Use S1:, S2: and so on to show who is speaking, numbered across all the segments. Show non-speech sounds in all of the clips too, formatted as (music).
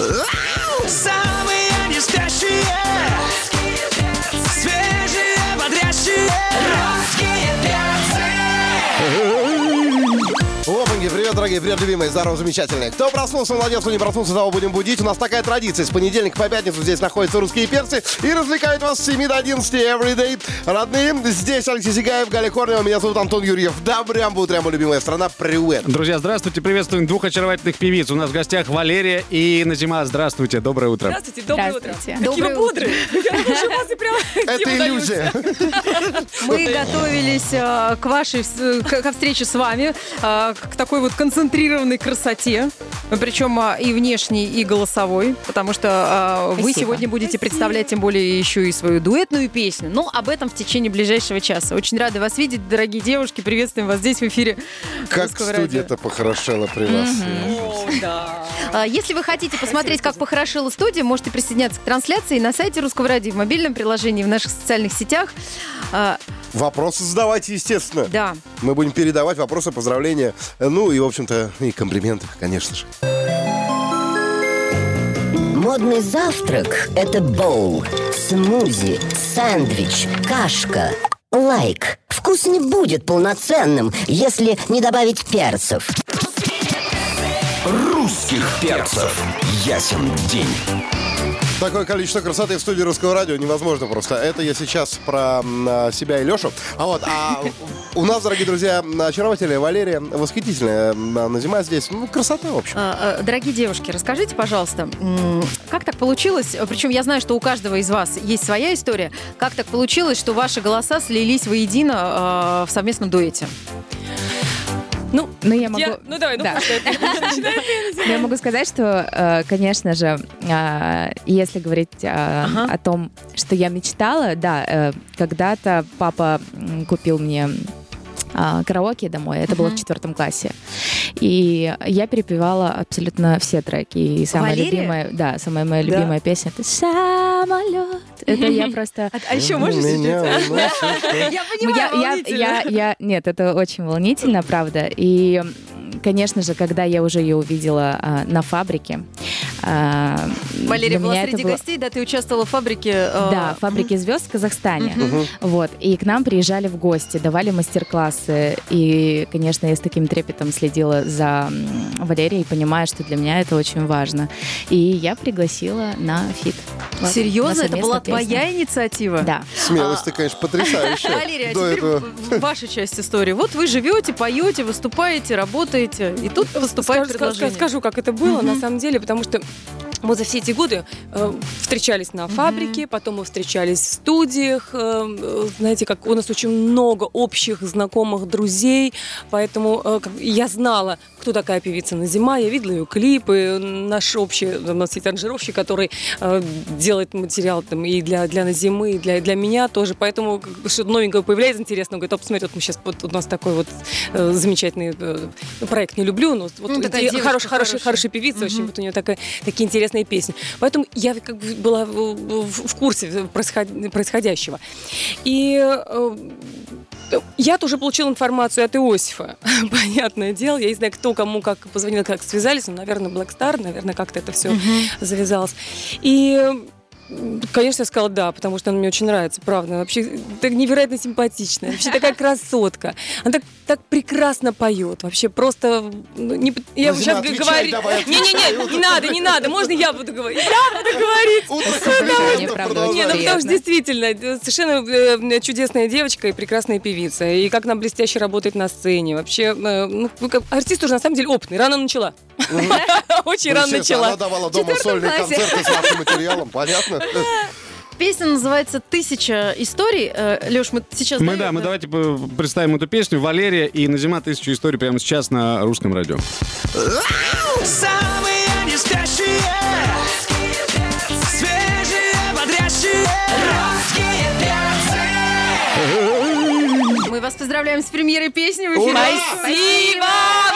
S1: Самые не
S2: привет, дорогие, привет, любимые, здорово, замечательные. Кто проснулся, молодец, кто не проснулся, того будем будить. У нас такая традиция, с понедельника по пятницу здесь находятся русские перцы и развлекают вас с 7 до 11 everyday. Родные, здесь Алексей Сигаев, Галя Корнева, меня зовут Антон Юрьев. Добрям утром, любимая страна, привет.
S3: Друзья, здравствуйте, приветствуем двух очаровательных певиц. У нас в гостях Валерия и Назима. Здравствуйте, доброе утро.
S4: Здравствуйте, доброе
S5: Здравствуйте.
S4: утро. Какие вы
S5: Доброе
S4: бодрые. Я лучше вас и прям (laughs)
S2: Это иллюзия.
S5: Мы готовились э, к вашей вс- к, ко встрече с вами, э, к такой вот концентрированной красоте, причем э, и внешней, и голосовой, потому что э, вы
S4: Спасибо.
S5: сегодня будете представлять тем более еще и свою дуэтную песню. Но об этом в течение ближайшего часа. Очень рада вас видеть, дорогие девушки. Приветствуем вас здесь в эфире.
S2: Как студия-то похорошела при вас.
S5: А, Если вы хотите посмотреть, как похорошела студия, можете присоединяться к трансляции на сайте Русского радио, в мобильном приложении, в наших социальных сетях.
S2: Вопросы задавайте, естественно.
S5: Да,
S2: Мы будем передавать вопросы, поздравления, ну и, в общем-то, и комплименты, конечно же.
S6: Модный завтрак – это боул, смузи, сэндвич, кашка. Лайк. Вкус не будет полноценным, если не добавить перцев.
S1: Русских перцев Ясен день
S2: Такое количество красоты в студии русского радио невозможно просто. Это я сейчас про а, себя и Лешу. А вот, а у нас, дорогие друзья, очаровательная Валерия, восхитительная м, а, Назима здесь. Ну, красота, в общем.
S5: А, а, Дорогие девушки, расскажите, пожалуйста, как так получилось, причем я знаю, что у каждого из вас есть своя история, как так получилось, что ваши голоса слились воедино в совместном дуэте?
S4: Ну,
S7: Ну, я могу...
S4: я- ну давай, ну
S7: Да. (laughs) Я могу сказать, что, э, конечно же, э, если говорить э, о том, что я мечтала, да, э, когда-то папа купил мне а, караоке домой, это было в четвертом классе. И я перепевала абсолютно все треки. И самая
S5: Валерия?
S7: любимая, да, самая моя
S5: Да.
S7: любимая песня это «Самолет». Это я (laughs) просто...
S5: А, еще можешь. (laughs) Я
S7: Ну,
S5: понимаю,
S7: я, я, я, нет, это очень волнительно, правда. И, конечно же, когда я уже ее увидела а, на фабрике, а,
S5: Валерия
S7: для
S5: была среди
S7: было-
S5: гостей, да, ты участвовала в фабрике. э,
S7: Да, фабрики звезд в Казахстане. Вот. И к нам приезжали в гости, давали мастер-классы. И, конечно, я с таким трепетом следила за Валерией, понимая, что для меня это очень важно. И я пригласила на фит.
S5: Серьезно,
S7: на
S5: это была
S7: песню.
S5: твоя инициатива?
S7: Да.
S2: Смелость ты, конечно, потрясающая.
S5: Валерия, а
S2: До
S5: теперь ваша часть истории. Вот вы живете, поете, выступаете, работаете, и тут поступает
S4: Скажу,
S5: предложение.
S4: скажу, как это было на самом деле, потому что мы за все эти годы э, встречались на фабрике, потом мы встречались в студиях. э, э, знаете, как у нас очень много общих знакомых друзей, поэтому э, я знала, кто такая певица Назима, я видела ее клипы, наш общий, у нас есть аранжировщик, который э, делает материал там, и для, для Назимы, и для, для меня тоже, поэтому как бы, что новенькое появляется интересно, он говорит, оп, смотри, вот мы сейчас, вот у нас такой вот э, замечательный э, проект, не люблю, но вот
S5: Ну, такая девушка
S4: хорошая, хорошая,
S5: хорошая.
S4: певица, очень вот у нее такая, такие интересные песни. Поэтому я как бы была в, курсе происход- происходящего. И э, я тоже получила информацию от Иосифа. (laughs) Понятное дело. Я не знаю, кто кому как позвонил, как связались. Ну, наверное, Black Star, наверное, как-то это все завязалось. И Конечно, я сказала да, потому что она мне очень нравится, правда. Она вообще так невероятно симпатичная, вообще такая красотка. Она так, так прекрасно поет, вообще просто... ну, не- я
S2: Ну,
S4: сейчас
S2: Зина, отвечай
S4: говорю...
S2: давай,
S4: Не-не-не, не надо, не надо, можно я буду говорить? Я буду говорить!
S2: Утро.
S4: Не, ну потому что действительно совершенно э, чудесная девочка и прекрасная певица. И как она блестяще работает на сцене. Вообще, э, ну, артист уже на самом деле опытный. Рано начала. (laughs) Очень
S2: Ну,
S4: рано начала.
S2: Она давала дома сольные концерты с вашим материалом, понятно? (laughs)
S5: Песня называется «Тысяча историй». Леш, мы сейчас...
S3: Мы, да, мы давайте п- представим эту песню. Валерия и Назима «Тысячу историй» прямо сейчас на русском радио.
S1: Самые не спящие Свежие, бодрящие Русские перцы
S5: Мы вас поздравляем с премьерой песни в эфире.
S4: Спасибо!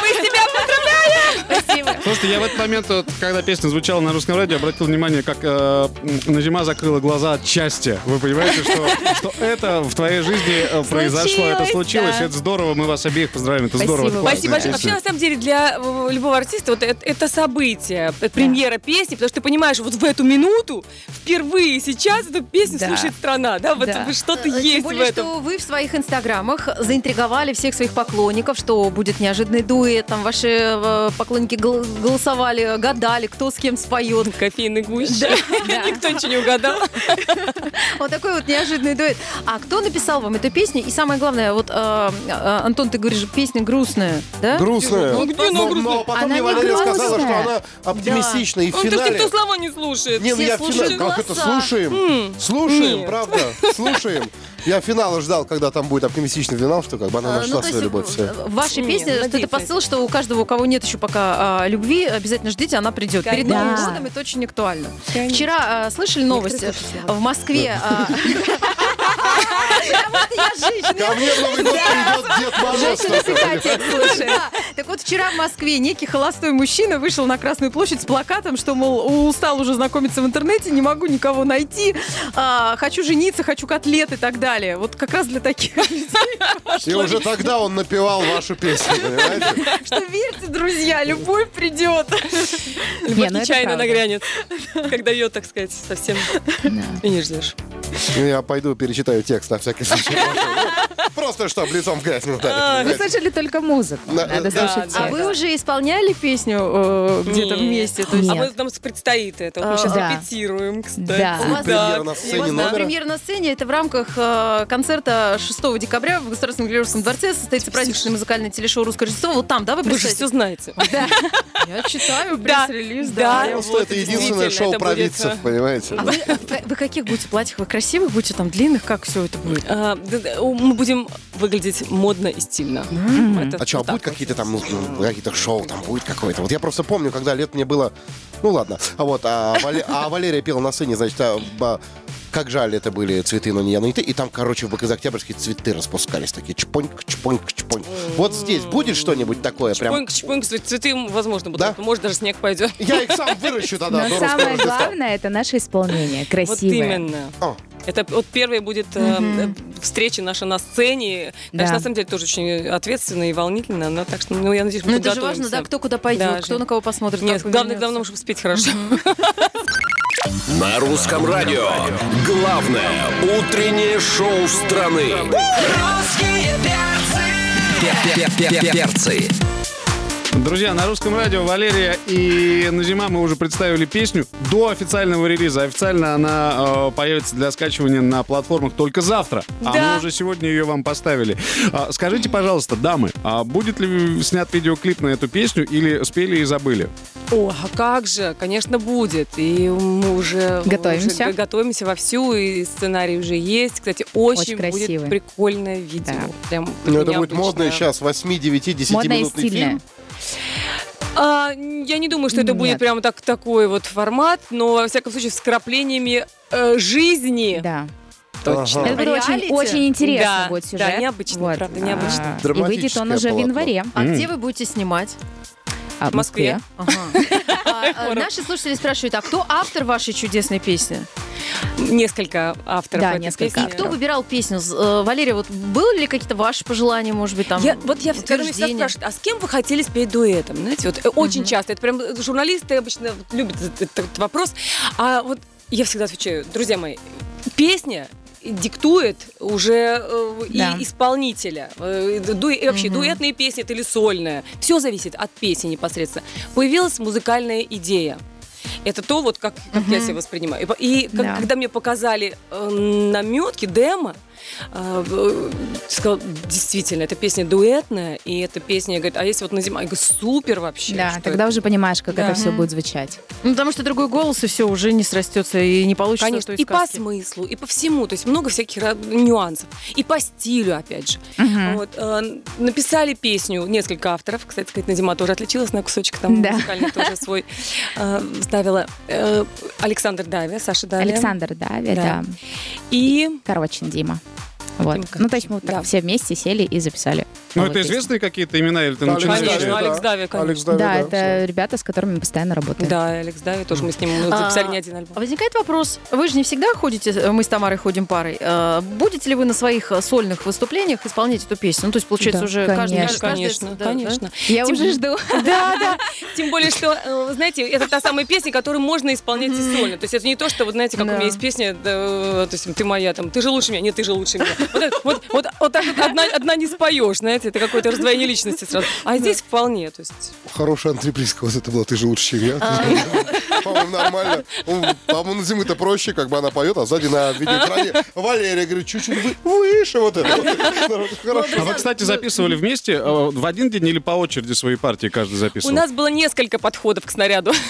S7: Спасибо.
S3: Слушайте, я в этот момент, вот, когда песня звучала на русском радио, обратил внимание, как э, Назима закрыла глаза от счастья. Вы понимаете, что, что это в твоей жизни э, произошло, это
S7: Случилось, да.
S3: это здорово, мы вас обеих поздравим, это
S7: Спасибо
S3: здорово.
S4: Спасибо большое. Вообще, на самом деле, для э, любого артиста вот это, это событие, это премьера песни, потому что ты понимаешь, вот в эту минуту, впервые сейчас эту песню
S7: Да.
S4: слушает страна, да, вот
S7: Да.
S4: что-то
S5: Э,
S4: есть
S5: Тем
S4: в
S5: более,
S4: этом.
S5: что вы в своих инстаграмах заинтриговали всех своих поклонников, что будет неожиданный дуэт, там ваши э, поклонники гол- голосовали, гадали, кто с кем споет.
S4: Кофейный гусь. (laughs)
S5: Да.
S4: Никто ничего не угадал. (laughs)
S5: Вот такой вот неожиданный дуэт. А кто написал вам эту песню? И самое главное, вот, э, э, Антон, ты говоришь, песня грустная, да?
S2: Грустная.
S4: Ну, где она
S2: Но-
S4: грустная?
S2: Но потом
S7: Она
S2: мне
S7: не
S2: Валерия сказала, что
S7: грустная.
S2: она оптимистичная и в финале...
S4: никто слова не слушает.
S2: Не, ну
S5: Все
S2: я в финале... Как это? Слушаем. Слушаем,
S4: Нет.
S2: правда. (laughs) Слушаем. Я финала ждал, когда там будет оптимистичный финал, что как бы она
S5: А,
S2: нашла
S5: ну,
S2: свою любовь.
S5: в- вашей
S4: Не,
S5: песне, это посыл, что у каждого, у кого нет еще пока а, любви, обязательно ждите, она придет. Перед. Новым годом это очень актуально. Вчера а, слышали новости в Москве? Вот я женщина.
S2: Ко мне в Новый год придет Дед Мороз.
S7: Женщина
S2: только,
S7: всегда текст слушает.
S5: Да. Так вот, вчера в Москве некий холостой мужчина вышел на Красную площадь с плакатом, что, мол, устал уже знакомиться в интернете, не могу никого найти, а, хочу жениться, хочу котлет и так далее. Вот как раз для таких (laughs) людей.
S2: И уже тогда он напевал вашу песню, понимаете?
S5: Что верьте, друзья, любовь придет.
S4: Любовь
S7: ну
S4: нечаянно
S7: правда.
S4: нагрянет, когда ее, так сказать, совсем и не ждешь.
S2: Ну, Я пойду перечитаю текст на всякий случай. Просто чтобы лицом в грязь не
S7: Вы
S2: ударить.
S7: слышали только музыку. Надо слушать.
S5: А вы уже исполняли песню э, где-то вместе?
S4: А вот нам предстоит это. Вот мы
S5: А,
S4: сейчас
S7: да.
S4: репетируем, кстати.
S7: Да.
S5: У вас
S2: Премьера
S4: Да.
S2: на
S5: У
S2: сцене номера.
S5: премьера на сцене. Это в рамках э, концерта 6 декабря в Государственном Георгиевском дворце состоится праздничное музыкальное телешоу «Русское Рождество». Вот там, да, вы
S4: Вы же все знаете. (laughs)
S5: Я читаю пресс-релиз,
S4: Да.
S2: это единственное шоу провидцев,
S4: а,
S2: понимаете?
S5: А вы, вы- вы каких будете платьях? Вы красивых будете, там, длинных? Как все это будет?
S4: А, Мы будем выглядеть модно и стильно.
S2: А что,
S4: вот
S2: а
S4: вот.
S2: какие-то там, ну, ну, какие-то шоу там будет какое-то? Вот я просто помню, когда лет мне было, ну ладно, а вот, а, а Валерия пела на сцене, значит, а, как жаль, это были цветы, но не я, но не ты. И там, короче, в БКЗ Октябрьские цветы распускались такие, чпоньк, чпоньк, чпоньк. Вот здесь будет что-нибудь такое прям?
S4: Чпоньк, чпоньк, цветы, возможно, будут.
S2: Да?
S4: Может, даже снег пойдет.
S2: Я их сам выращу тогда.
S7: Но самое главное это наше исполнение,
S4: Вот
S7: красивое.
S4: именно. Это вот первая будет э, встреча наша на сцене. Конечно,
S7: Да.
S4: на самом деле тоже очень ответственно и волнительно, но так что, ну, я надеюсь, мы
S5: Ну, это же важно, да, кто куда пойдет,
S4: Да,
S5: кто
S4: же.
S5: на кого посмотрит.
S4: Нет, главное, главное, чтобы спеть хорошо.
S1: На русском радио. Главное утреннее шоу страны. Русские перцы. Перцы.
S3: Друзья, на русском радио Валерия и Назима мы уже представили песню до официального релиза. Официально она э, появится для скачивания на платформах только завтра. А
S4: Да.
S3: мы уже сегодня ее вам поставили. А, скажите, пожалуйста, дамы, а будет ли снят видеоклип на эту песню или спели и забыли?
S4: О, а как же, конечно, будет. И мы уже
S7: Готовимся.
S4: уже готовимся вовсю, и сценарий уже есть. Кстати, очень,
S7: Очень красивый.
S4: будет прикольное видео.
S7: Да.
S4: Прям
S2: ну это будет
S4: необычное.
S2: модно сейчас, 8, 9, 10
S7: Модное и
S2: минутный
S7: стильное.
S2: фильм.
S4: А, я не думаю, что это будет
S7: Нет.
S4: прям так, такой вот формат, но, во всяком случае, с вкраплениями э, жизни.
S7: Да.
S4: Точно.
S2: Ага.
S7: Это будет очень, очень интересно
S4: Да,
S7: будет
S4: да,
S7: сюжет.
S4: необычно, правда, необычно.
S7: А, И выйдет он уже в
S2: полотно.
S7: январе.
S5: А где вы будете снимать?
S7: А,
S4: В Москве.
S5: Ага. (laughs) А, а, Наши слушатели спрашивают, а кто автор вашей чудесной песни?
S4: Несколько авторов
S7: Да, несколько
S4: песни.
S5: Кто выбирал песню? Э, Валерия, вот были ли какие-то ваши пожелания, может быть, там?
S4: Я, вот я когда всегда спрашивают, а с кем вы хотели спеть дуэтом? Знаете, вот э, очень часто, это прям э, журналисты обычно любят этот, этот вопрос. А вот я всегда отвечаю, друзья мои, песня диктует уже э, и
S7: Да.
S4: исполнителя. Э, ду- и вообще, дуэтные песни это или сольная. Все зависит от песни непосредственно. Появилась музыкальная идея. Это то, вот как, как я себя воспринимаю. И И, как-
S7: Да.
S4: когда мне показали э, наметки, демо, э, сказал, действительно, эта песня дуэтная, и эта песня, говорит, а если вот на зима, я говорю, супер вообще.
S7: Да, тогда
S4: это».
S7: уже понимаешь, как
S4: Да.
S7: это все будет звучать.
S5: Ну, потому что другой голос, и все, уже не срастется, и не получится
S4: Конечно,
S5: той
S4: и по смыслу, и по всему, то есть много всяких нюансов, и по стилю, опять же. Вот, э, написали песню несколько авторов, кстати сказать, Назима тоже отличилась на кусочек там
S7: Да.
S4: музыкальный тоже свой (laughs) э, ставила. Э, Александр Давя, Саша Давя.
S7: Александр Дави,
S4: Да.
S7: да.
S4: И
S7: Короче, Дима. Вот. Ну, то есть мы вот
S4: Да.
S7: так все вместе сели и записали.
S3: Ну, это известные какие-то имена, или ты начинаешь?
S4: Конечно,
S2: да.
S4: Алекс Дави, конечно.
S7: Да, это ребята, с которыми мы постоянно работаем.
S4: Да, Алекс Дави тоже мы с ним ну, записали
S5: А,
S4: не один альбом.
S5: А Возникает вопрос, вы же не всегда ходите, э, мы с Тамарой ходим парой, э, будете ли вы на своих э, сольных выступлениях исполнять эту песню? Ну, то есть, получается, уже каждый...
S7: конечно.
S5: каждый-
S4: Конечно, конечно.
S7: Я уже жду. (laughs)
S4: Да, да. Тем более, что, э, знаете, это та самая песня, которую можно исполнять и сольно. То есть это не то, что, вот знаете, как у меня есть песня, да, то есть ты моя, там, ты же лучше меня, нет, ты же лучше меня. Вот, так вот одна, одна не споешь, знаете, это какое-то раздвоение личности сразу. А здесь вполне, то есть...
S2: Хорошая антрепризка вот это была, ты же лучше, чем я. По-моему, нормально. Ну, По-моему, на зимы-то проще, как бы она поет, а сзади на видеоэкране Валерия говорит, чуть-чуть вы- выше вот это. (laughs) Хорошо.
S3: А вы, кстати, записывали вместе э, в один день или по очереди свои партии каждый
S4: У
S3: записывал?
S4: нас было несколько подходов к снаряду. (laughs)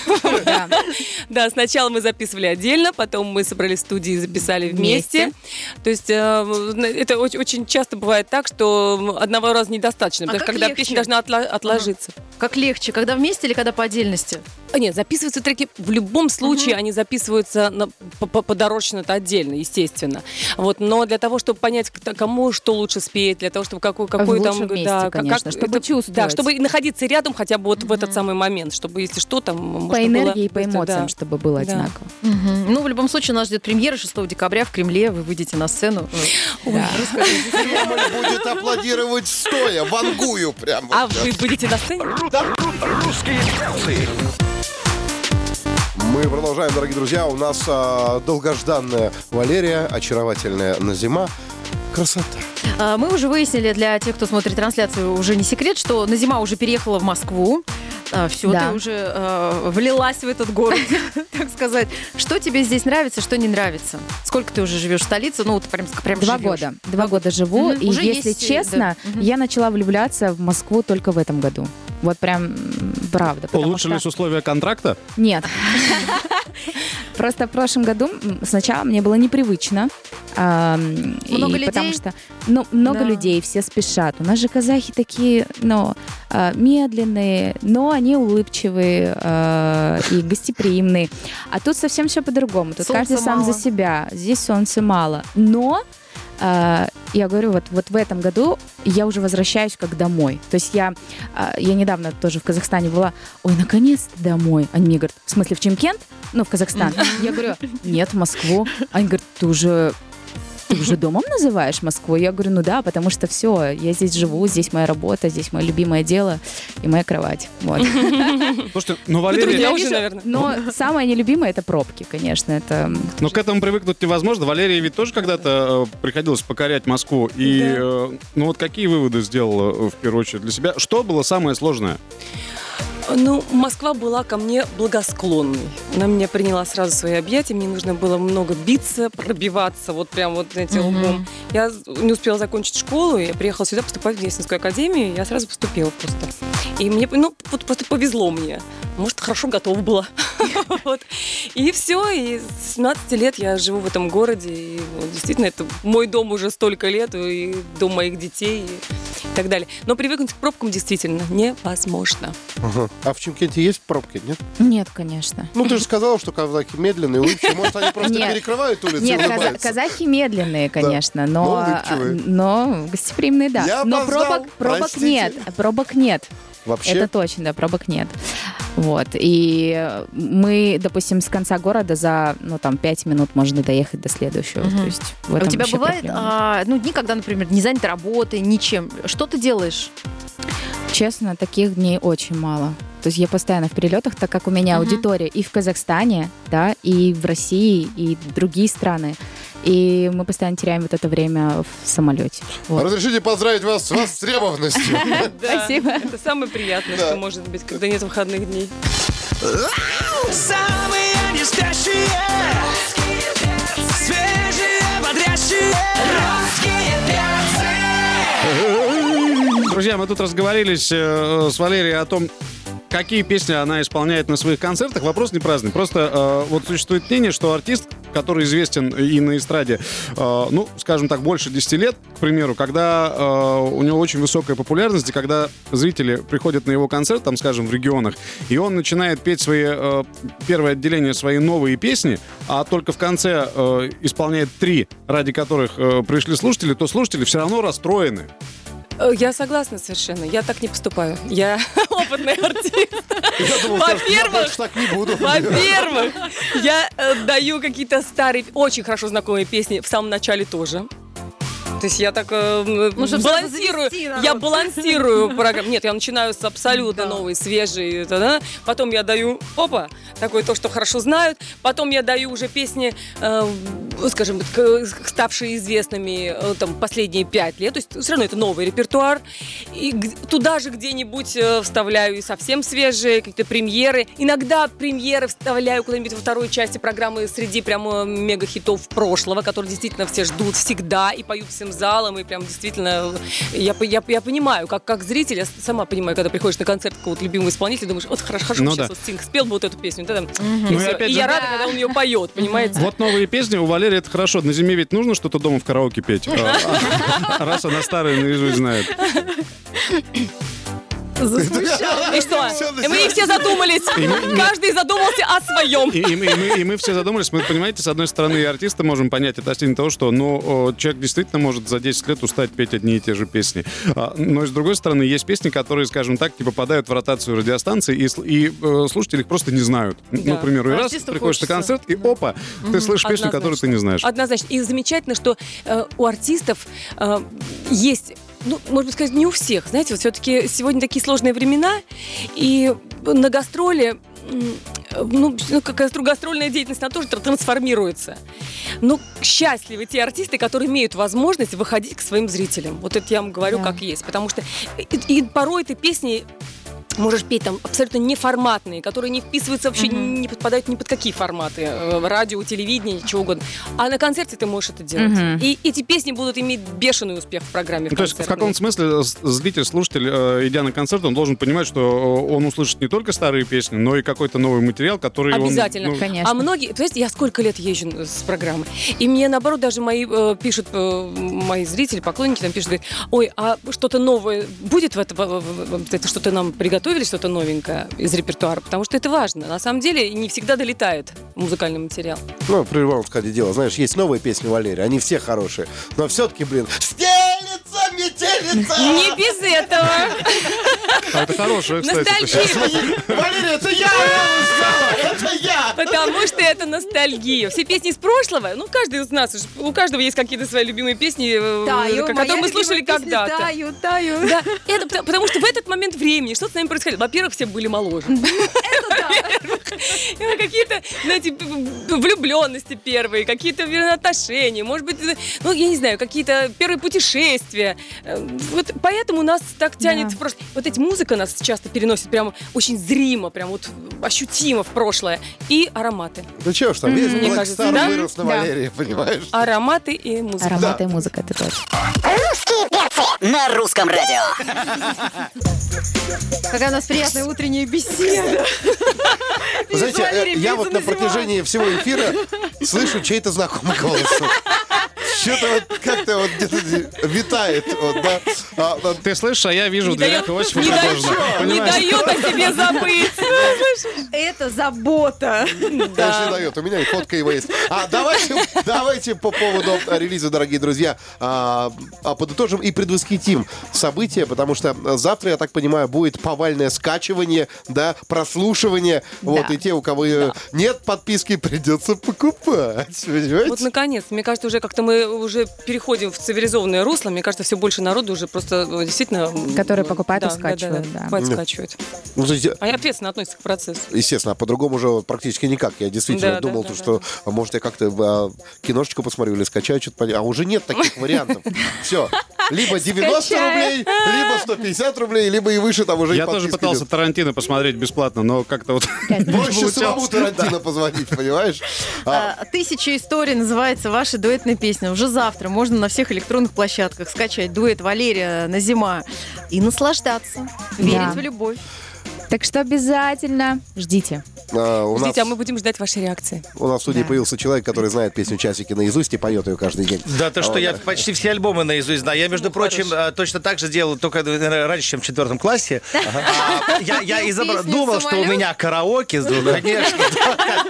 S7: Да.
S4: Сначала мы записывали отдельно, потом мы собрались в студии и записали вместе. То есть э, это очень, часто бывает так, что одного раза недостаточно,
S5: А
S4: потому что
S5: как
S4: когда песня должна отложиться.
S5: Как легче, когда вместе или когда по отдельности?
S4: А, Нет, записываются треки в любом случае, они записываются на, по- по- подорожно-то отдельно, естественно. Вот, но для того, чтобы понять, кто- кому что лучше спеть, для того, чтобы какой, какой
S7: Лучше
S4: там...
S7: вместе,
S4: да, как-
S7: конечно, чтобы чувствовать.
S4: Да, чтобы находиться рядом хотя бы вот в этот самый момент, чтобы, если что, там...
S7: По
S4: можно было
S7: энергии и по эмоциям,
S4: да.
S7: чтобы было
S4: Да.
S7: одинаково.
S5: Ну, в любом случае, нас ждет премьера 6 декабря в Кремле. Вы выйдете на сцену.
S7: Да.
S2: Будет аплодировать стоя, вангую прям.
S4: А вы будете на сцене?
S1: Русские перцы.
S2: Мы продолжаем, дорогие друзья. У нас а, долгожданная Валерия, очаровательная Назима. Красота.
S5: А, Мы уже выяснили для тех, кто смотрит трансляцию, уже не секрет, что Назима уже переехала в Москву. Все,
S7: Да.
S5: ты уже э, влилась в этот город, (laughs) так сказать. Что тебе здесь нравится, что не нравится? Сколько ты уже живешь в столице? Ну, вот прям, прям
S7: Два
S5: живешь.
S7: года. Два года живу. И
S5: Уже
S7: если
S5: есть, э,
S7: честно,
S5: да.
S7: Я начала влюбляться в Москву только в этом году. Вот прям правда.
S3: Улучшились
S7: что-
S3: условия контракта?
S7: Нет. (laughs) Просто в прошлом году сначала мне было непривычно. ам, и
S5: Много людей?
S7: Потому что ну, много
S5: Да.
S7: людей, все спешат. У нас же казахи такие, ну, а, медленные, но они улыбчивые а, и гостеприимные. А тут совсем все по-другому. Тут
S5: Солнца
S7: каждый сам
S5: мало.
S7: за себя. Здесь солнца мало. Но а, я говорю, вот, вот в этом году я уже возвращаюсь как домой. То есть я, а, я недавно тоже в Казахстане была, ой, наконец-то домой. Они мне говорят, в смысле в Чимкент? Ну, в Казахстан. Я говорю, нет, в Москву. Они говорят, ты уже ты уже домом называешь Москву? Я говорю, ну да, потому что все, я здесь живу, здесь моя работа, здесь мое любимое дело и моя кровать. Вот. (laughs)
S3: Слушайте, ну,
S4: Ну,
S3: Валерия...
S4: друзья уже, наверное.
S7: Но самое нелюбимое это пробки, конечно. Это
S3: Но к этому привыкнуть невозможно. Валерия ведь тоже когда-то э, приходилось покорять Москву. И,
S4: Да.
S3: э, ну вот какие выводы сделала э, в первую очередь для себя? Что было самое сложное?
S4: Ну, Москва была ко мне благосклонной. Она меня приняла сразу в свои объятия. Мне нужно было много биться, пробиваться, вот прям вот эти
S5: Мгм.
S4: лбом. Я не успела закончить школу, я приехала сюда поступать в Деснинскую академию, я сразу поступила просто. И мне, ну, вот просто повезло мне. Может, хорошо готова была. (laughs) Вот. И все, и с 17 лет я живу в этом городе, и вот действительно, это мой дом уже столько лет, и дом моих детей, и так далее. Но привыкнуть к пробкам действительно невозможно.
S2: Ага. А в Чимкенте есть пробки, нет?
S7: нет, конечно.
S2: Ну, ты же сказала, что казахи медленные, улыбчивые. Может, они просто
S7: Нет.
S2: перекрывают улицу
S7: Нет,
S2: улыбаются?
S7: казахи медленные, конечно,
S2: Но
S7: но,
S2: улыбчивые.
S7: но гостеприимные, да.
S2: Я
S7: но
S2: опоздал,
S7: пробок, пробок
S2: простите.
S7: нет, пробок нет.
S2: Вообще?
S7: Это точно, да, пробок нет. Вот. И мы, допустим, с конца города за, ну, там, пять минут можно доехать до следующего.
S5: Мгм.
S7: То есть в
S5: А у
S7: этом
S5: тебя бывает, а, ну, дни, когда, например, не занята работой, ничем. Что ты делаешь?
S7: Честно, таких дней очень мало. То есть я постоянно в перелетах, так как у меня
S5: Мгм.
S7: аудитория и в Казахстане, да, и в России, и другие страны. И мы постоянно теряем вот это время в самолете. Вот.
S2: Разрешите поздравить вас с востребованностью. (laughs)
S7: Спасибо.
S4: Это самое приятное, что может быть, когда нет выходных дней.
S8: Самые не
S3: Друзья, мы тут разговорились э, с Валерией о том, какие песни она исполняет на своих концертах. Вопрос не праздный. Просто э, вот существует мнение, что артист, который известен и на эстраде, э, ну, скажем так, больше 10 лет, к примеру, когда э, у него очень высокая популярность, и когда зрители приходят на его концерт, там, скажем, в регионах, и он начинает петь свои э, первое отделение, свои новые песни, а только в конце э, исполняет три, ради которых э, пришли слушатели, то слушатели все равно расстроены.
S4: Э, Я согласна совершенно. Я так не поступаю. Я (laughs) опытный артист.
S2: Я думал, скажешь, я
S4: Во-первых,
S2: так не буду.
S4: Во-первых, я э, даю какие-то старые, очень хорошо знакомые песни в самом начале тоже. То есть я так э,
S5: Ну,
S4: балансирую, я балансирую (laughs) программу. Нет, я начинаю с абсолютно
S5: Да.
S4: новой, свежей, да-да. потом я даю, опа, такое то, что хорошо знают, потом я даю уже песни, э, скажем, ставшие известными э, там последние пять лет, то есть все равно это новый репертуар, и туда же где-нибудь э, вставляю и совсем свежие какие-то премьеры, иногда премьеры вставляю куда-нибудь во второй части программы среди прямо мега-хитов прошлого, которые действительно все ждут всегда и поют всем залом, и прям действительно я, я, я понимаю, как, как зритель, я сама понимаю, когда приходишь на концерт какого-то любимого исполнителя, думаешь, вот хорошо, хорошо
S3: Ну
S4: сейчас
S3: да.
S4: вот Стинг спел бы вот эту песню, и,
S3: Ну и опять
S4: И
S3: же-
S4: я рада, когда он ее поет, понимаете?
S3: Вот новые песни у Валерии это хорошо. На зиме ведь нужно что-то дома в караоке петь. (laughs) А, а, Раз она старая наизусть знает. (laughs)
S4: И что? И мы все задумались. Каждый задумался о своем.
S3: И, и мы, и мы- и мы все задумались, мы, понимаете, с одной стороны, и артиста можем понять относительно того, что ну, человек действительно может за 10 лет устать петь одни и те же песни. А, но, с другой стороны, есть песни, которые, скажем так, не попадают в ротацию радиостанции, и, и, э, слушатели их просто не знают. Ну,
S4: Да.
S3: примеру, и раз приходишь на концерт, и опа, ты слышишь песню, которую ты не знаешь.
S4: Однозначно. И замечательно, что э, у артистов э, есть ну, можно сказать, не у всех. Знаете, вот все-таки сегодня такие сложные времена, и на гастроли ну, ну, гастрольная деятельность, она тоже тр- трансформируется. Но счастливы те артисты, которые имеют возможность выходить к своим зрителям. Вот это я вам говорю,
S7: Да.
S4: как есть. Потому что и, и порой ты песни можешь петь там абсолютно неформатные, которые не вписываются вообще, не подпадают ни под какие форматы, э, радио, телевидение, чего угодно. А на концерте ты можешь это делать.
S7: Мгм.
S4: И эти песни будут иметь бешеный успех в программе.
S3: Ну, то есть в каком-то смысле зритель, слушатель, э, идя на концерт, он должен понимать, что э, он услышит не только старые песни, но и какой-то новый материал, который он,
S4: Обязательно.
S3: ну,
S7: Конечно.
S4: А многие, знаете, я сколько лет езжу с программой, и мне наоборот даже мои э, пишут, э, мои зрители, поклонники там пишут, говорят, ой, а что-то новое будет в это, в- в- в- это что-то нам приготовили, что-то новенькое из репертуара, потому что это важно. На самом деле не всегда долетает музыкальный материал.
S2: Ну, прервал, кстати, дело. Знаешь, есть новые песни Валерии, они все хорошие. Но все-таки, блин, стелится, метелится!
S4: Не без этого.
S3: а это хорошее, кстати.
S4: Ностальгия.
S2: Валерия, это я! Это я!
S4: Потому что это ностальгия. Все песни из прошлого, ну, каждый из нас, у каждого есть какие-то свои любимые песни, э,
S5: Таю,
S4: которые мы слушали когда-то.
S5: Таю, таю.
S4: Да, это потому, что в этот момент времени что с нами происходило? Во-первых, все были моложе. Во-первых, Какие-то, знаете, влюбленности первые, какие-то отношения, может быть, ну, я не знаю, какие-то первые путешествия. Э, Вот поэтому нас так тянет
S7: Да.
S4: в прошлое. Вот эти музыка нас часто переносит прямо очень зримо, прям вот ощутимо в прошлое. И ароматы.
S2: Ну чего ж там, весь
S4: Мне кажется, да?
S2: вырос на
S7: Да.
S2: Валерии, понимаешь?
S4: Ароматы и музыка.
S7: Аромат и музыка, это точно.
S6: На русском радио.
S5: Какая у нас приятная утренняя беседа.
S2: Знаете, я вот на протяжении всего эфира слышу чей-то знакомый голос. Что-то вот как-то вот где-то витает. Вот, да. А, а,
S3: Ты слышишь, а я вижу в
S4: Не
S3: дверях
S4: дает,
S3: Иосифа
S4: не дает,
S3: Задорнова.
S4: не дает о себе забыть.
S5: Это забота.
S2: Конечно, дает. У меня и фотка его есть. А давайте, давайте по поводу релиза, дорогие друзья, а, а, подытожим и предвосхитим события, потому что завтра, я так понимаю, будет повальное скачивание, да, прослушивание. Вот, и те, у кого э, нет подписки, придется покупать. Понимаете?
S4: Вот наконец, мне кажется, уже как-то мы уже переходим в цивилизованное русло. Мне кажется, все больше народу уже просто ну, действительно...
S7: Которые покупают и
S4: да,
S7: скачивают, да.
S4: покупают и скачивают.
S2: Ну, знаете,
S4: Они ответственно относятся к процессу.
S2: Естественно, а по-другому уже практически никак. Я действительно
S4: Да, да,
S2: думал,
S4: да,
S2: то,
S4: да,
S2: что, а может, я как-то а, киношечку посмотрю или скачаю что-то. А уже нет таких вариантов. Все. Либо 90
S5: Скачаю.
S2: рублей, либо 150 рублей, либо и выше там уже
S3: Я тоже пытался
S2: идет.
S3: Тарантино посмотреть бесплатно, но как-то вот...
S2: Проще (laughs) самому Тарантино позвонить, понимаешь? А,
S5: А, Тысяча историй называется ваша дуэтная песня. Уже завтра можно на всех электронных площадках скачать дуэт Валерия на зима и наслаждаться, верить
S7: Да.
S5: в любовь.
S7: Так что обязательно ждите.
S2: А, у, нас,
S4: Ждите, а мы будем ждать вашей реакции.
S2: у нас в студии
S7: Да.
S2: появился человек, который знает песню «Часики» наизусть и поет ее каждый день.
S9: Да, то, что
S2: Вот,
S9: я
S2: да.
S9: почти все альбомы наизусть знаю. Я, между
S4: Ну,
S9: прочим,
S4: хорошо.
S9: э, точно так же делал, только наверное, раньше, чем в четвертом классе. А, Я, я
S5: Песню
S9: думал, что у
S5: «Самолет»?
S9: меня караоке, (laughs) конечно,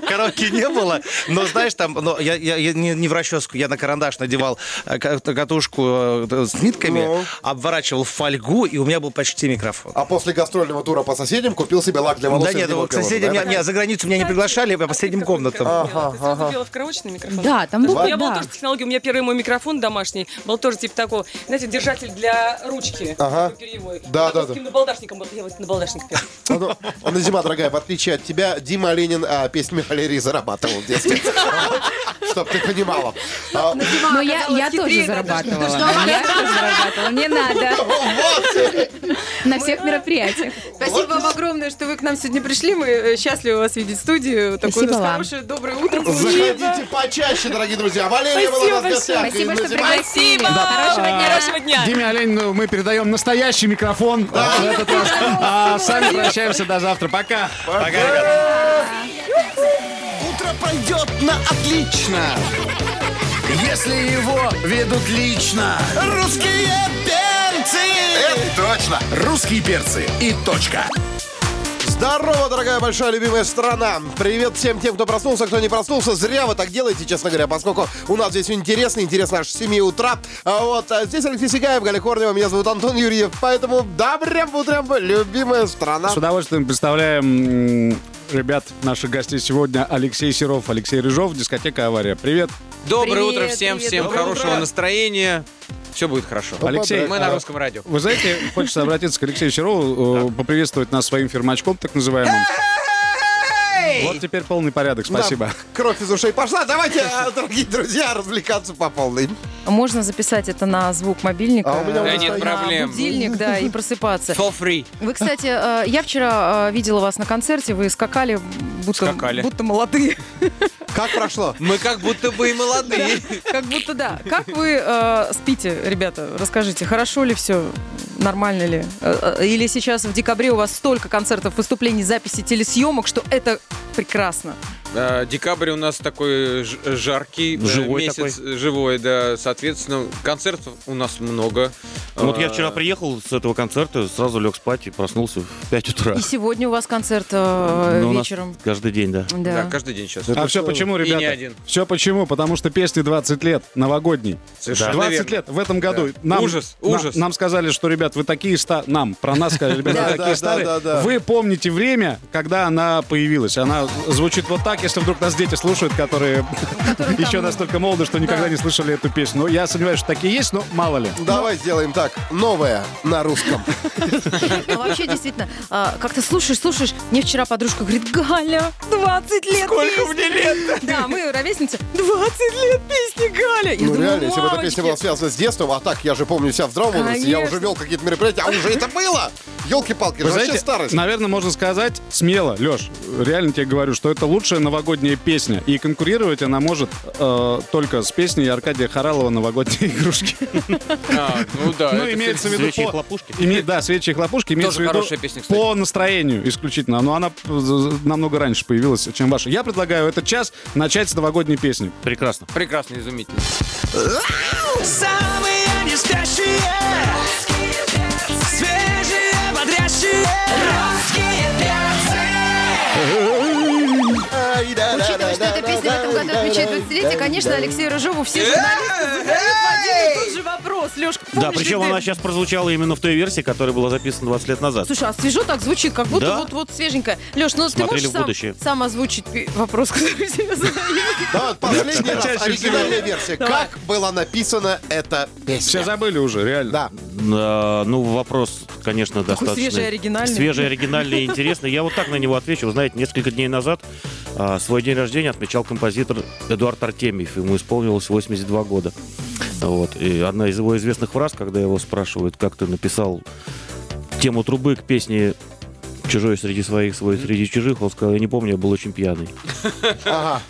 S9: караоке не было. Но знаешь, там, но я, я- я не, не в расческу, я на карандаш надевал э, ка- катушку э, с нитками,
S2: Ну.
S9: обворачивал в фольгу, и у меня был почти микрофон.
S2: А после гастрольного тура по соседям купил себе лак для волос.
S9: Да нет, к соседям, меня, не, за границу меня не приглашали, по соседним комнатам.
S4: Ага, Ты в караочный микрофон?
S7: Да, там был,
S4: У меня была
S7: да.
S4: тоже технология, у меня первый мой микрофон домашний был тоже типа такого, знаете, держатель для ручки.
S2: Ага. Да, да, да.
S4: набалдашником был, я вот набалдашник пел.
S2: А (laughs) ну, а ну, Зима, дорогая, в отличие от тебя, Дима Ленин а, песнями Валерии зарабатывал в детстве. (laughs) Чтоб ты понимала. А,
S7: Но я, я тоже зарабатывала. Я тоже зарабатывала. Не надо. (laughs) На всех мероприятиях.
S5: Спасибо вам огромное, что вы к нам сегодня пришли. Мы э, счастливы вас видеть в студии. Такое у
S7: Спасибо
S5: нас
S7: вам.
S5: хорошее, доброе утро.
S2: Заходите почаще, дорогие друзья. Валерия была у нас в гостях.
S7: Спасибо, что пригласили. Хорошего дня.
S4: Хорошего дня.
S3: Диме Оленину мы передаем настоящий микрофон а, в этот раз. А сами прощаемся до завтра. Пока.
S9: Пока, ребята.
S1: Утро пройдет на отлично, если его ведут лично. Русские перцы! Это точно! Русские перцы и точка.
S2: Здорово, дорогая большая любимая страна. Привет всем тем, кто проснулся, кто не проснулся. Зря вы так делаете, честно говоря, поскольку у нас здесь интересно, интересно аж с 7 утра. А вот а здесь Алексей Сигаев, Галя Корнева, меня зовут Антон Юрьев. Поэтому добрым утром, любимая страна.
S3: С удовольствием представляем ребят, наших гостей сегодня. Алексей Серов, Алексей Рыжов, дискотека «Авария». Привет.
S10: Доброе
S5: Привет,
S10: утро всем,
S5: привет,
S10: всем хорошего
S5: утро.
S10: настроения. Все будет хорошо.
S3: Алексей,
S10: Мы на
S3: а,
S10: русском радио.
S3: Вы знаете, хочется обратиться к Алексею Серову, э, поприветствовать нас своим фирмачком, так называемым. Вот теперь полный порядок, спасибо.
S2: Да, кровь из ушей пошла. Давайте, а, дорогие друзья, развлекаться по полной.
S5: Можно записать это на звук мобильника.
S2: А у меня
S10: Да
S2: уже
S10: нет проблем.
S5: Будильник, да, и просыпаться.
S10: For free.
S5: Вы, кстати, э, я вчера э, видела вас на концерте, вы скакали, будто,
S10: Скакали.
S5: будто молодые.
S2: Как прошло?
S10: Мы как будто бы и молодые.
S5: Как будто да. Как вы э, спите, ребята? Расскажите, хорошо ли все? Нормально ли? Э, э, Или сейчас в декабре у вас столько концертов, выступлений, записей, телесъемок, что это прекрасно?
S10: Э, Декабрь у нас такой жаркий э,
S11: Живой
S10: месяц, э, живой, да. Соответственно, концертов у нас много.
S11: Вот я
S10: Э,
S11: вчера приехал с этого концерта, сразу лег спать и проснулся в 5 утра.
S5: И сегодня у вас концерт э,
S11: Ну, у нас
S5: вечером.
S11: каждый день, да.
S10: Да,
S5: Да.
S10: каждый день сейчас.
S3: А все почему,
S10: И не
S3: ребята?
S10: один.
S3: Все почему? Потому что песне 20 лет, новогодний.
S10: Совершенно
S3: 20
S10: верно.
S3: лет в этом году.
S10: Да.
S3: Нам,
S10: Ужас,
S3: на-
S10: ужас.
S3: нам сказали, что, ребят, вы такие ста... Нам, про нас сказали, ребята, вы такие старые. Вы помните время, когда она появилась. Она звучит вот так, если вдруг нас дети слушают, которые еще настолько молоды, что никогда не слышали эту песню. Но я сомневаюсь, что такие есть, но мало ли.
S2: Давай сделаем так. Новое на русском.
S5: А (laughs) вообще, действительно, а, как-то слушаешь, слушаешь. Мне вчера подружка говорит, Галя, 20 лет
S10: Сколько
S5: песни».
S10: мне лет? (laughs)
S5: Да, мы ровесницы. 20 лет песни Галя.
S2: Ну реально, если бы эта песня была связана с детством, а так, я же помню себя в здравом возрасте, я уже вел какие-то мероприятия, а уже это было! Елки-палки, это вообще старость.
S3: наверное, можно сказать смело, Леш, реально тебе говорю, что это лучшая новогодняя песня. И конкурировать она может э, только с песней Аркадия Харалова «Новогодние игрушки».
S10: А, ну да.
S3: Ну, имеется в виду
S11: Свечи и
S3: по...
S11: хлопушки.
S3: име- Да, свечи и хлопушки. Имеется в
S10: Тоже
S3: виду
S10: хорошая песня, кстати.
S3: по настроению исключительно. Но она намного раньше появилась, чем ваша. Я предлагаю этот час начать с новогодней песни.
S11: Прекрасно.
S10: Прекрасно, изумительно.
S8: Самые не
S5: Учитывая, что эта песня в этом году отмечает 20-летие, конечно, Алексею Рыжову все журналисты Лешка,
S11: Да,
S5: помнишь ли
S11: причем
S5: ты?
S11: она сейчас прозвучала именно в той версии, которая была записана 20 лет назад.
S5: Слушай, а свежо так звучит, как будто
S11: Да.
S5: вот, вот свеженько. Леш, ну ты
S11: Смотрели
S5: можешь
S11: в
S5: сам,
S11: будущее.
S5: сам озвучить вопрос, (laughs) который тебе задают?
S2: Да, вот последний раз, оригинальная версия. Как была написана эта
S3: Все
S2: песня?
S3: забыли уже, реально.
S2: Да.
S11: Ну, вопрос, конечно, достаточно...
S5: свежий, оригинальный.
S11: Свежий, оригинальный и интересный. Я вот так на него отвечу. Вы знаете, несколько дней назад а, свой день рождения отмечал композитор Эдуард Артемьев. Ему исполнилось 82 года. Вот. И одна из его известных фраз, когда его спрашивают, как ты написал тему трубы к песне «Чужой среди своих, свой среди чужих», он сказал, я не помню, я был очень пьяный.
S2: Ага.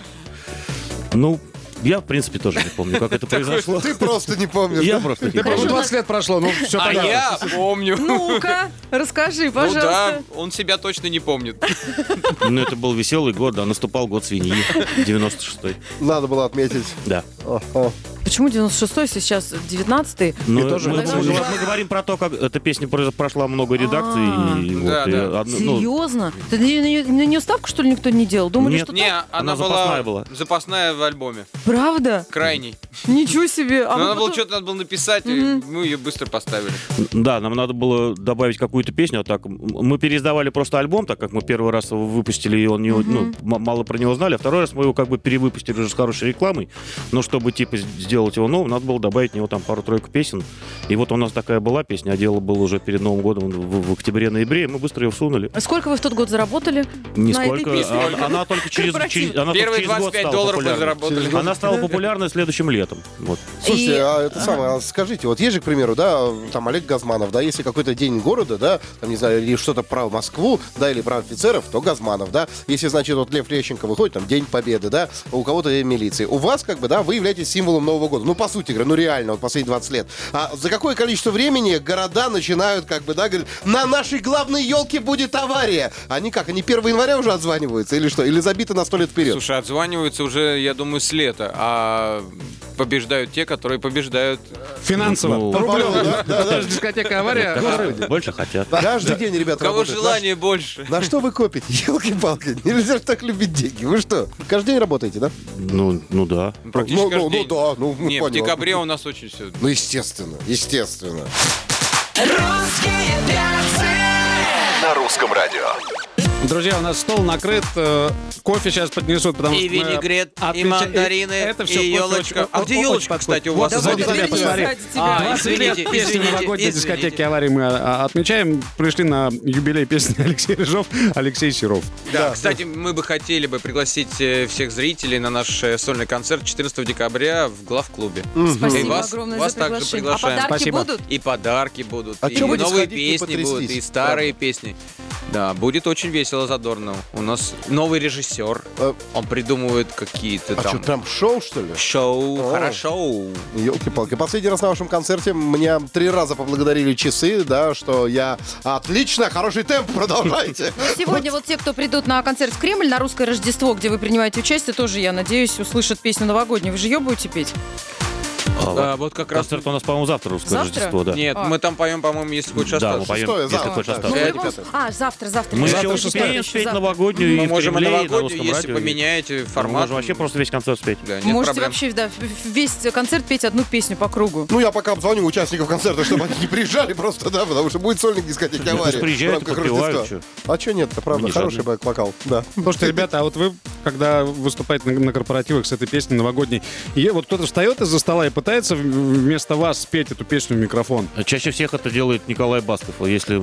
S11: Ну, Я, в принципе, тоже не помню, как это произошло.
S2: Ты просто не помнишь.
S11: Я просто не помню.
S3: 20 лет прошло, ну все
S10: А я помню.
S5: Ну-ка, расскажи,
S10: Ну
S5: пожалуйста.
S10: да, он себя точно не помнит.
S11: Ну, это был веселый год, да, наступал год свиньи, 96-й.
S2: Надо было отметить.
S11: Да.
S5: Почему 96-й, сейчас 19-й?
S11: Ну,
S3: тоже
S11: мы, мы-
S5: уже-
S11: мы говорим про то, как эта песня прошла много редакций.
S5: А.
S11: и вот,
S10: Да,
S11: и
S10: да.
S11: одну- ну,
S5: Серьезно? Ты на нее- на нее ставку, что ли, никто не делал? Думали,
S11: Нет.
S5: что
S10: Не,
S5: так?
S10: она,
S11: Она запасная
S10: была,
S11: была.
S10: запасная в альбоме.
S5: Правда?
S10: Крайний.
S5: Ничего себе. А
S10: надо было что-то надо было написать, и мы ее быстро поставили.
S11: Да, нам надо было добавить какую-то песню. А так мы переиздавали просто альбом, так как мы первый раз его выпустили, и он не, ну, м- мало про него знали. А второй раз мы его как бы перевыпустили уже с хорошей рекламой. Но чтобы типа сделать его новым, надо было добавить в него там пару-тройку песен. И вот у нас такая была песня, а дело было уже перед Новым годом в, в октябре-ноябре, и мы быстро ее всунули.
S5: Сколько вы в тот год заработали?
S11: Нисколько.
S5: На этой песне?
S11: Она, она только через, через- она только
S10: Первые
S11: через год
S10: 25
S11: стала
S10: долларов мы
S11: популярной.
S10: заработали.
S11: Она стала популярной следующим летом. Вот.
S2: Слушайте,
S5: И-
S2: а это самое, а скажите, вот есть же, к примеру, да, там Олег Газманов, да, если какой-то день города, да, там, не знаю, или что-то про Москву, да, или про офицеров, то Газманов, да. Если, значит, вот Лев Лещенко выходит, там, День Победы, да, у кого-то милиции. У вас, как бы, да, вы являетесь символом Нового года. Ну, по сути говоря, ну, реально, вот последние 20 лет. А за какое количество времени города начинают, как бы, да, говорят, на нашей главной елке будет авария? Они как, они 1 января уже отзваниваются или что? Или забиты на сто лет вперед?
S10: Слушай, отзваниваются уже, я думаю, с лета, а побеждают те, которые побеждают.
S3: Финансово.
S11: Ну,
S3: Рублево.
S2: да, да,
S3: Это же дискотека авария.
S11: Больше хотят.
S2: Каждый день, ребят,
S10: У кого
S2: работают.
S10: желание больше.
S2: На что вы копите? (laughs) Елки-палки. Нельзя же так любить деньги. Вы что? Каждый день работаете, да?
S11: Ну, ну да.
S10: Практически
S2: ну, ну, ну да, ну,
S10: Не, в декабре у нас очень все.
S2: Ну, естественно, естественно.
S8: Русские перцы.
S1: На русском радио.
S3: Друзья, у нас стол накрыт, э, кофе сейчас поднесут, потому
S10: И
S3: что
S10: винегрет, и
S3: отмеча-
S10: мандарины,
S3: это всё
S10: и елочка.
S3: очень-
S10: А где елочка, кстати, у
S3: Вот,
S10: вас?
S5: Да вот
S3: тебя,
S5: верни
S3: посмотри.
S10: А,
S3: 20 лет
S10: извините,
S3: песни
S10: извините,
S3: новогодней
S10: извините.
S3: дискотеки аварии мы а, отмечаем. Пришли на юбилей песни (laughs) Алексей Рыжов, Алексей Серов.
S10: Да, кстати, мы бы хотели бы пригласить э, всех зрителей на наш э, сольный концерт 14 декабря в главклубе. И
S5: Спасибо
S10: вас,
S5: огромное
S10: вас
S5: за
S10: также
S5: приглашение.
S10: приглашаем.
S5: А подарки
S3: Спасибо.
S5: будут?
S10: И подарки будут,
S2: А
S10: и новые
S2: и
S10: песни будут, и старые песни. Да, будет очень весело, задорно. У нас новый режиссер.
S2: А-
S10: Он придумывает какие-то
S2: А что,
S10: там
S2: там шоу, что ли?
S10: шоу,
S2: О.
S10: хорошо.
S2: Елки-палки. Последний раз на вашем концерте меня три раза поблагодарили часы, да, что я отлично, хороший темп, (laughs) продолжайте.
S5: Ну, Сегодня вот те, кто придут на концерт в Кремль на русское Рождество, где вы принимаете участие, тоже, я надеюсь, услышат песню новогоднюю. Вы же ее будете петь?
S11: А,
S10: вот как раз...
S11: Концерт у нас, по-моему, завтра русское
S5: Завтра?
S11: Рождество, да.
S10: Нет,
S5: А.
S10: мы там поем, по-моему, если хочешь
S11: Да, мы
S10: остаться.
S11: поем,
S2: Шестое,
S11: если
S2: завтра,
S11: хочешь остаться.
S5: Ну, любом А, завтра, завтра.
S11: Мы
S5: Завтра
S11: еще успеем спеть
S5: Завтра.
S11: новогоднюю
S10: Мы можем
S11: Кремле, на
S10: новогоднюю,
S11: русском
S10: если
S11: радио.
S10: поменяете
S11: Мы
S10: формат.
S11: можем вообще просто весь концерт спеть.
S10: Да, нет
S5: Можете
S10: проблем.
S5: вообще да, весь концерт петь одну песню по кругу.
S2: Ну, я пока обзвоню участников концерта, чтобы они не приезжали просто, да, потому что будет сольник дискотеки аварии.
S11: приезжают, подпевают.
S2: А что нет-то, правда, хороший бэк-вокал, да.
S3: Слушайте, ребята, а вот вы, когда выступаете на, на корпоративах с этой песней новогодней, и вот кто-то встает из-за стола и пытается вместо вас спеть эту песню в микрофон.
S11: Чаще всех это делает Николай Басков. Если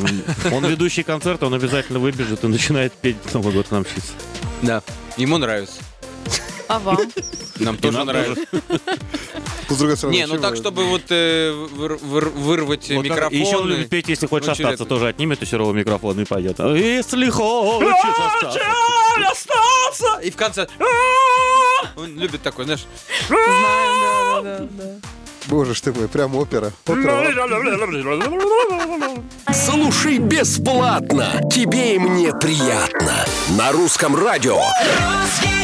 S11: он ведущий концерта, он обязательно выбежит и начинает петь Новый год нам мчится.
S10: Да, ему нравится.
S5: А вам?
S10: Нам тоже нравится.
S2: С другой стороны,
S10: Не, ну так, чтобы вот э, выр- выр- вырвать
S11: Вот
S10: микрофон.
S11: Еще он любит петь, если хочешь
S10: Ну,
S11: остаться, тоже отнимет у Серова микрофон и пойдет. А Если хочешь остаться.
S10: И в конце... Он любит такой, знаешь...
S5: Знаем, да, да, да.
S2: Боже ж ты мой, прям опера. Опера.
S1: Слушай бесплатно. Тебе и мне приятно. На русском радио.
S8: Русские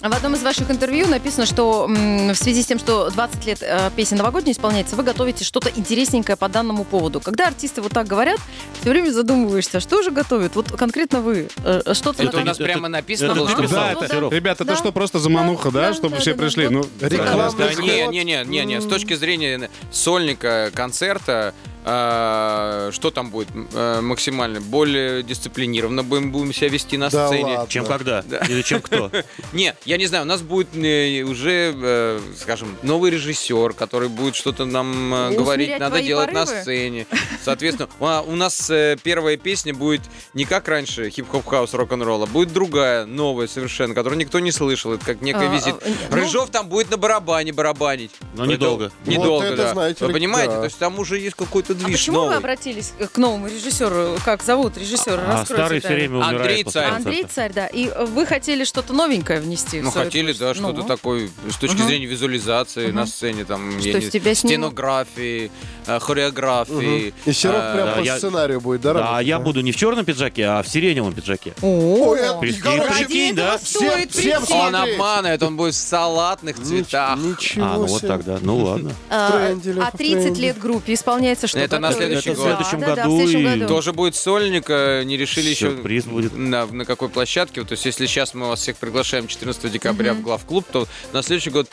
S5: В одном из ваших интервью написано, что в связи с тем, что 20 лет э, песен новогодней исполняется, вы готовите что-то интересненькое по данному поводу. Когда артисты вот так говорят, все время задумываешься, а что же готовят? Вот конкретно вы э, что-то
S10: Это у нас прямо написано было, что...
S3: Да, ребята, это что, просто замануха, да, чтобы все пришли? Ну,
S2: Рекламный
S10: не, не, не, не, с точки зрения сольника, концерта, э, что там будет э, максимально? Более дисциплинированно будем, будем себя вести на
S2: Да
S10: сцене.
S2: ладно.
S11: Чем когда? Или чем кто? (laughs)
S10: Не, я не знаю, у нас будет э, уже, э, скажем, новый режиссер, который будет что-то нам
S5: Усмирять
S10: говорить, надо делать на сцене. (laughs) Соответственно, а, у нас первая песня будет не как раньше хип-хоп хаус рок-н-ролла, будет другая, новая совершенно, которую никто не слышал. Это как некая
S5: А,
S10: визит.
S5: а, ну-
S10: Рыжов там будет на барабане барабанить.
S11: Но недолго.
S10: Недолго, да.
S2: знаете
S10: Вы понимаете?
S2: да.
S10: То есть там уже есть какой-то какой-то
S5: А
S10: движ
S5: почему вы
S10: новый.
S5: обратились к новому режиссеру? Как зовут режиссера?
S11: А
S5: Раскройте
S11: старый все
S5: тайну.
S11: время умирает
S10: Андрей
S11: после
S10: Царь.
S5: Андрей
S11: концерта.
S5: Царь, да. И вы хотели что-то новенькое внести в
S10: Ну,
S5: свое
S10: хотели, да, что-то
S5: Ну.
S10: такое с точки
S5: Мгм.
S10: зрения визуализации на сцене, там,
S5: Что
S10: я
S5: из
S10: не-
S5: тебя снимут?
S10: стенографии, э, хореографии.
S2: И Серег
S10: э,
S2: прям
S11: да,
S2: по
S11: я-
S2: сценарию будет, да?
S11: Да,
S2: работать?
S11: я буду не в черном пиджаке, а в сиреневом пиджаке.
S5: О,
S2: Ой, это-
S11: Прикинь,
S2: короче,
S11: прикинь, да?
S5: стоит
S2: всем
S5: прийти.
S10: Он
S2: смотреть.
S10: обманывает, он будет в салатных цветах.
S2: Ничего
S11: А, ну вот
S2: себе.
S11: тогда. Ну ладно.
S5: А,
S2: тренде, Лёха,
S5: а
S2: в
S5: 30
S2: тренде.
S5: лет группе исполняется что
S10: Это на следующий
S11: Это в
S10: год.
S11: следующем
S5: Да, да, да,
S11: году
S5: в следующем
S11: и-
S5: году.
S10: Тоже будет сольник, э, не решили еще
S11: Сюрприз будет.
S10: на, на какой площадке. То есть если сейчас мы вас всех приглашаем 14 декабря в главклуб, то на следующий год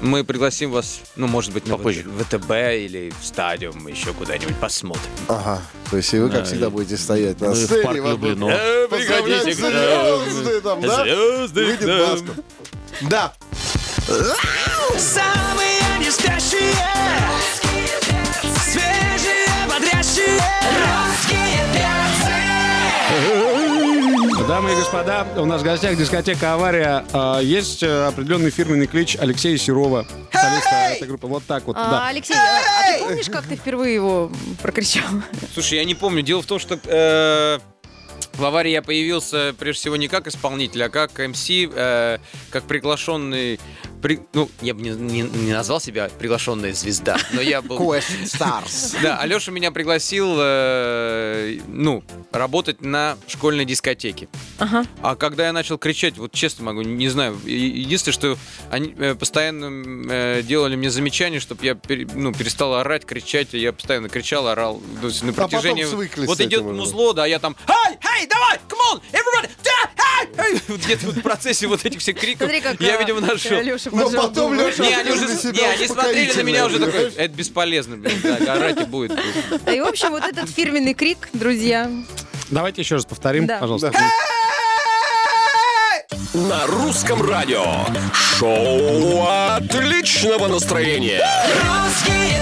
S10: мы пригласим вас, ну, может быть, на
S11: Попозже.
S10: ВТБ или в стадиум, еще куда-нибудь посмотрим.
S2: Ага. То есть и вы, как
S11: Да,
S2: всегда,
S11: и-
S2: будете стоять на
S11: Ну и в
S2: сцене.
S11: парк Люблино.
S10: Э, приходите к
S2: звезды там, да?
S10: Звезды к нам.
S2: Да.
S8: Самые не
S3: Дамы и господа, у нас в гостях дискотека «Авария». А, Есть э, определенный фирменный клич Алексея Серова, солиста этой группы. Вот так вот,
S5: А,
S3: да.
S5: Алексей, а, а ты помнишь, как ты впервые его прокричал?
S10: Слушай, я не помню. Дело в том, что э, в аварии я появился прежде всего не как исполнитель, а как МС, э, как приглашенный. При- ну, я бы не, не- не назвал себя приглашенная звезда, но я был.
S2: Question Stars.
S10: Да, Алеша меня пригласил, э, ну, работать на школьной дискотеке.
S5: Ага.
S10: А когда я начал кричать, вот честно могу, не знаю, единственное, что они э, постоянно э, делали мне замечания, чтобы я пере- ну, перестал орать, кричать, и я постоянно кричал, орал. То есть на
S2: А потом
S10: протяжении... вот идет музло, да, а я там, эй, эй, давай, come on, everybody, да, эй, эй!» (laughs) Вот где-то в процессе вот этих всех криков
S5: Смотри, как
S10: я, видимо, нашел.
S5: Алеша
S2: Но
S5: поджал
S2: потом. Леша
S10: Не, они уже не, они смотрели на меня уже такой, это бесполезно, блин, да, орать и будет.
S5: И, в общем, вот этот фирменный крик, друзья.
S3: Давайте еще раз повторим,
S5: Да.
S3: пожалуйста.
S1: На русском радио. Шоу отличного настроения.
S8: Русские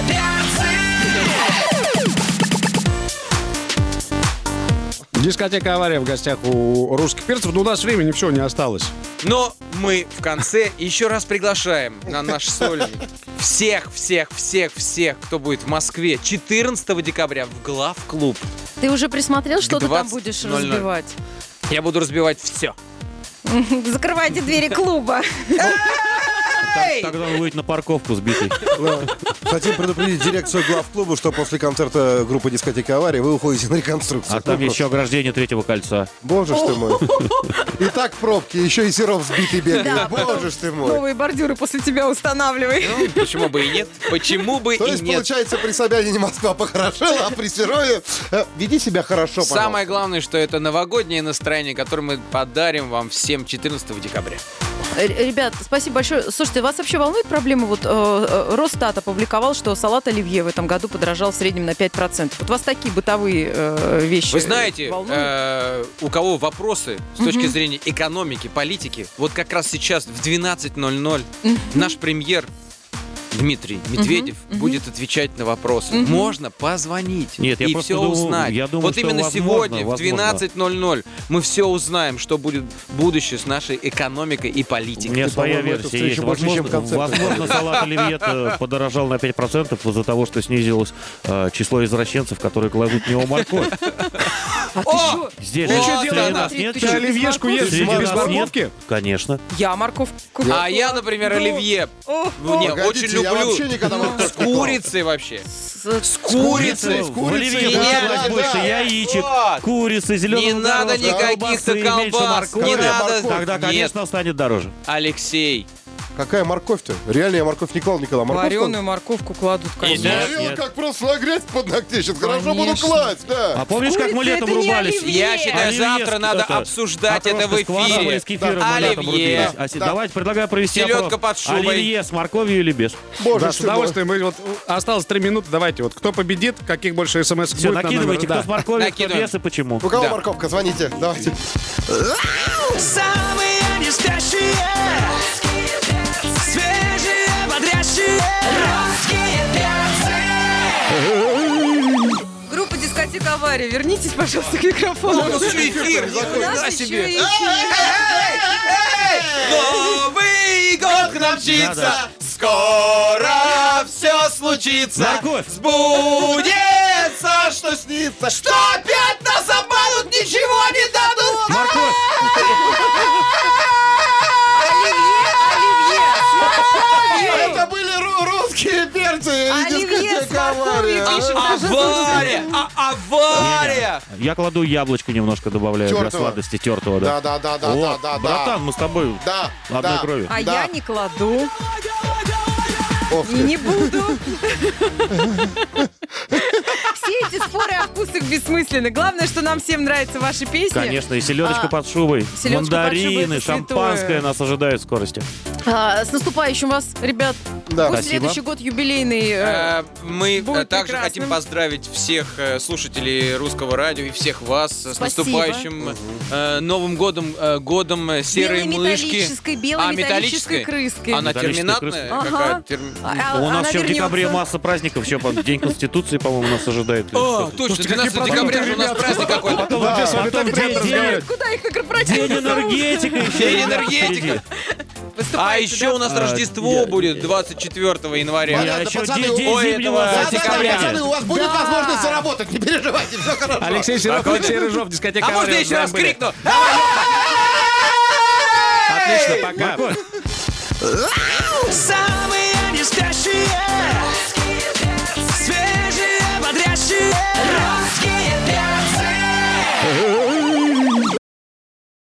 S3: Дискотека «Авария» в гостях у русских перцев. Но у нас времени все не осталось.
S10: Но мы в конце еще раз приглашаем на наш сольник всех, всех, всех, всех, кто будет в Москве 14 декабря в главклуб.
S5: Ты уже присмотрел, что ты там
S10: 20:00.
S5: будешь разбивать?
S10: Я буду разбивать все.
S5: Закрывайте двери клуба. (laughs)
S11: Тогда он выйдет на парковку сбитый.
S2: Да. (laughs) Хотим предупредить дирекцию главклуба, что после концерта группы дискотека «Авария» вы уходите на реконструкцию.
S11: А там еще ограждение третьего кольца.
S2: Боже ж ты мой. (laughs) И так пробки, еще и Серов сбитый бегает. Боже ж ты мой.
S5: Новые бордюры после тебя устанавливай.
S10: Ну, почему бы и нет? Почему бы
S2: То
S10: и
S2: есть,
S10: нет?
S2: получается, при Собянине Москва похорошела, а при Серове э, веди себя хорошо.
S10: Самое главное, что это новогоднее настроение, которое мы подарим вам всем 14 декабря.
S5: Р- Ребят, спасибо большое. Слушайте, вас вообще волнует проблема? Вот э, э, Росстат опубликовал, что салат оливье в этом году подорожал в среднем на 5%. Вот вас такие бытовые э, вещи
S10: Вы знаете, э, у кого вопросы с точки зрения экономики, политики, вот как раз сейчас в 12.00 наш премьер Дмитрий Медведев будет отвечать на вопросы. Можно позвонить
S11: Нет,
S10: и все
S11: думаю-
S10: узнать.
S11: я думаю,
S10: вот
S11: что
S10: именно
S11: возможно,
S10: сегодня в
S11: возможно.
S10: 12.00 мы все узнаем, что будет будущее с нашей экономикой и
S11: У
S10: политикой.
S11: меня
S2: Ты,
S11: своя версия есть.
S2: больше,
S11: Возможно,
S2: концерт.
S11: возможно, салат оливье э, подорожал на 5% из-за того, что снизилось э, число извращенцев, которые кладут в него морковь.
S10: О!
S11: Здесь
S10: Ты
S11: же
S10: чё
S11: среди
S10: делаешь?
S11: нас нет
S5: Ты
S3: Ты
S5: чё,
S3: оливьешку ешь
S11: Среди
S3: без
S11: нас нет?
S3: морковки?
S11: Конечно.
S5: Я морковку.
S10: А я, например, оливье
S5: О,
S10: ну, не,
S2: Погодите,
S10: очень люблю.
S2: никогда
S10: С курицей вообще.
S5: с-
S10: С курицей.
S11: Оливье
S10: да, да,
S11: больше яичек,
S10: Вот.
S11: курицы, зеленого
S10: Не надо никаких-то колбас. Не надо.
S11: Тогда,
S10: Нет.
S11: конечно, станет дороже.
S10: Алексей,
S2: Какая морковь-то? Реально я морковь не клал никогда. Морковь
S5: Вареную морковку кладут, конечно.
S11: Нет,
S2: Смотрел,
S11: нет.
S2: как просто на грязь под ногти. Сейчас хорошо буду
S5: Конечно.
S2: класть, да.
S11: А помнишь, как мы
S5: Курица
S11: летом
S5: это не
S11: рубались?
S5: оливье.
S10: я считаю,
S11: Оливье
S10: завтра
S11: с-
S10: надо
S11: это,
S10: обсуждать это в эфире.
S11: с кефиром мы летом
S10: Оливье.
S11: А с-
S2: Да.
S11: Давайте предлагаю провести
S10: Селедка
S11: опрос.
S10: под шубой.
S11: Оливье с морковью или без?
S2: Боже
S3: Да, с удовольствием. Мы вот, э, осталось три минуты. Давайте, вот кто победит, каких больше смс
S11: Все,
S3: будет на
S11: накидывайте,
S3: номер?
S11: кто с морковью, кто
S10: Накидываем.
S11: без и почему.
S2: У кого
S10: Да.
S2: морковка? Звоните. Давайте.
S8: Самые не
S5: Дискотека авария. Вернитесь, пожалуйста, к микрофону.
S10: Ну, эфир,
S5: У нас еще
S10: себе.
S5: и эфир.
S10: Новый год к нам мчится, скоро все случится.
S11: Морковь.
S10: Сбудется
S2: что снится, что опять нас обманут, ничего не дадут.
S11: Морковь!
S2: Это были ру- русские перцы
S5: Оливье
S2: «Авария».
S10: А- Авария! А-!
S11: Я кладу яблочко немножко добавляю для сладости тертого,
S2: Да,
S11: да.
S2: да, да, да,
S11: О,
S2: да, да, да.
S11: братан, мы с тобой
S2: Да,
S11: одной
S2: да.
S11: крови.
S5: А
S2: Да.
S5: я не кладу
S2: Ох
S5: и не буду. Все эти споры о вкусах бессмысленны. Главное, что нам всем нравятся ваши песни.
S11: Конечно, и селедочка
S5: А,
S11: под шубой,
S5: селедочка под шубой
S11: мандарины, шампанское нас ожидает в скорости.
S5: А, с наступающим вас, ребят.
S2: Да.
S5: Пусть
S11: Спасибо.
S5: следующий год юбилейный. э,
S10: Э, Мы
S5: будет
S10: э, также
S5: прекрасным.
S10: хотим поздравить всех э, слушателей русского радио и всех вас с
S5: Спасибо.
S10: наступающим э, Новым годом, э, годом серой
S5: белой
S10: мышки.
S5: металлической, белой
S10: А,
S5: металлической крыски.
S10: Она терминатная?
S5: крыска.
S10: Какая?
S5: Ага.
S10: Терм-
S5: А-
S11: У нас еще в декабре масса праздников, еще День Конституции, по-моему, нас ожидает.
S10: О, точно, 12 декабря у нас праздник какой-то.
S5: Куда их на корпоратив?
S11: день энергетика еще.
S10: День энергетика. А еще у нас
S11: А,
S10: Рождество будет 24 января.
S11: А
S2: Понятно,
S11: еще
S2: пацаны,
S11: день, день
S10: ой,
S11: зимнего
S10: этого-
S2: Да, да, да,
S11: декабря.
S2: пацаны, у вас будет
S5: Да.
S2: возможность заработать, не переживайте, все хорошо.
S3: Алексей Сиротов, Алексей Рыжов, дискотека
S10: А можно я еще раз
S3: нами были.
S10: крикну?
S3: Отлично, пока.
S8: Спящие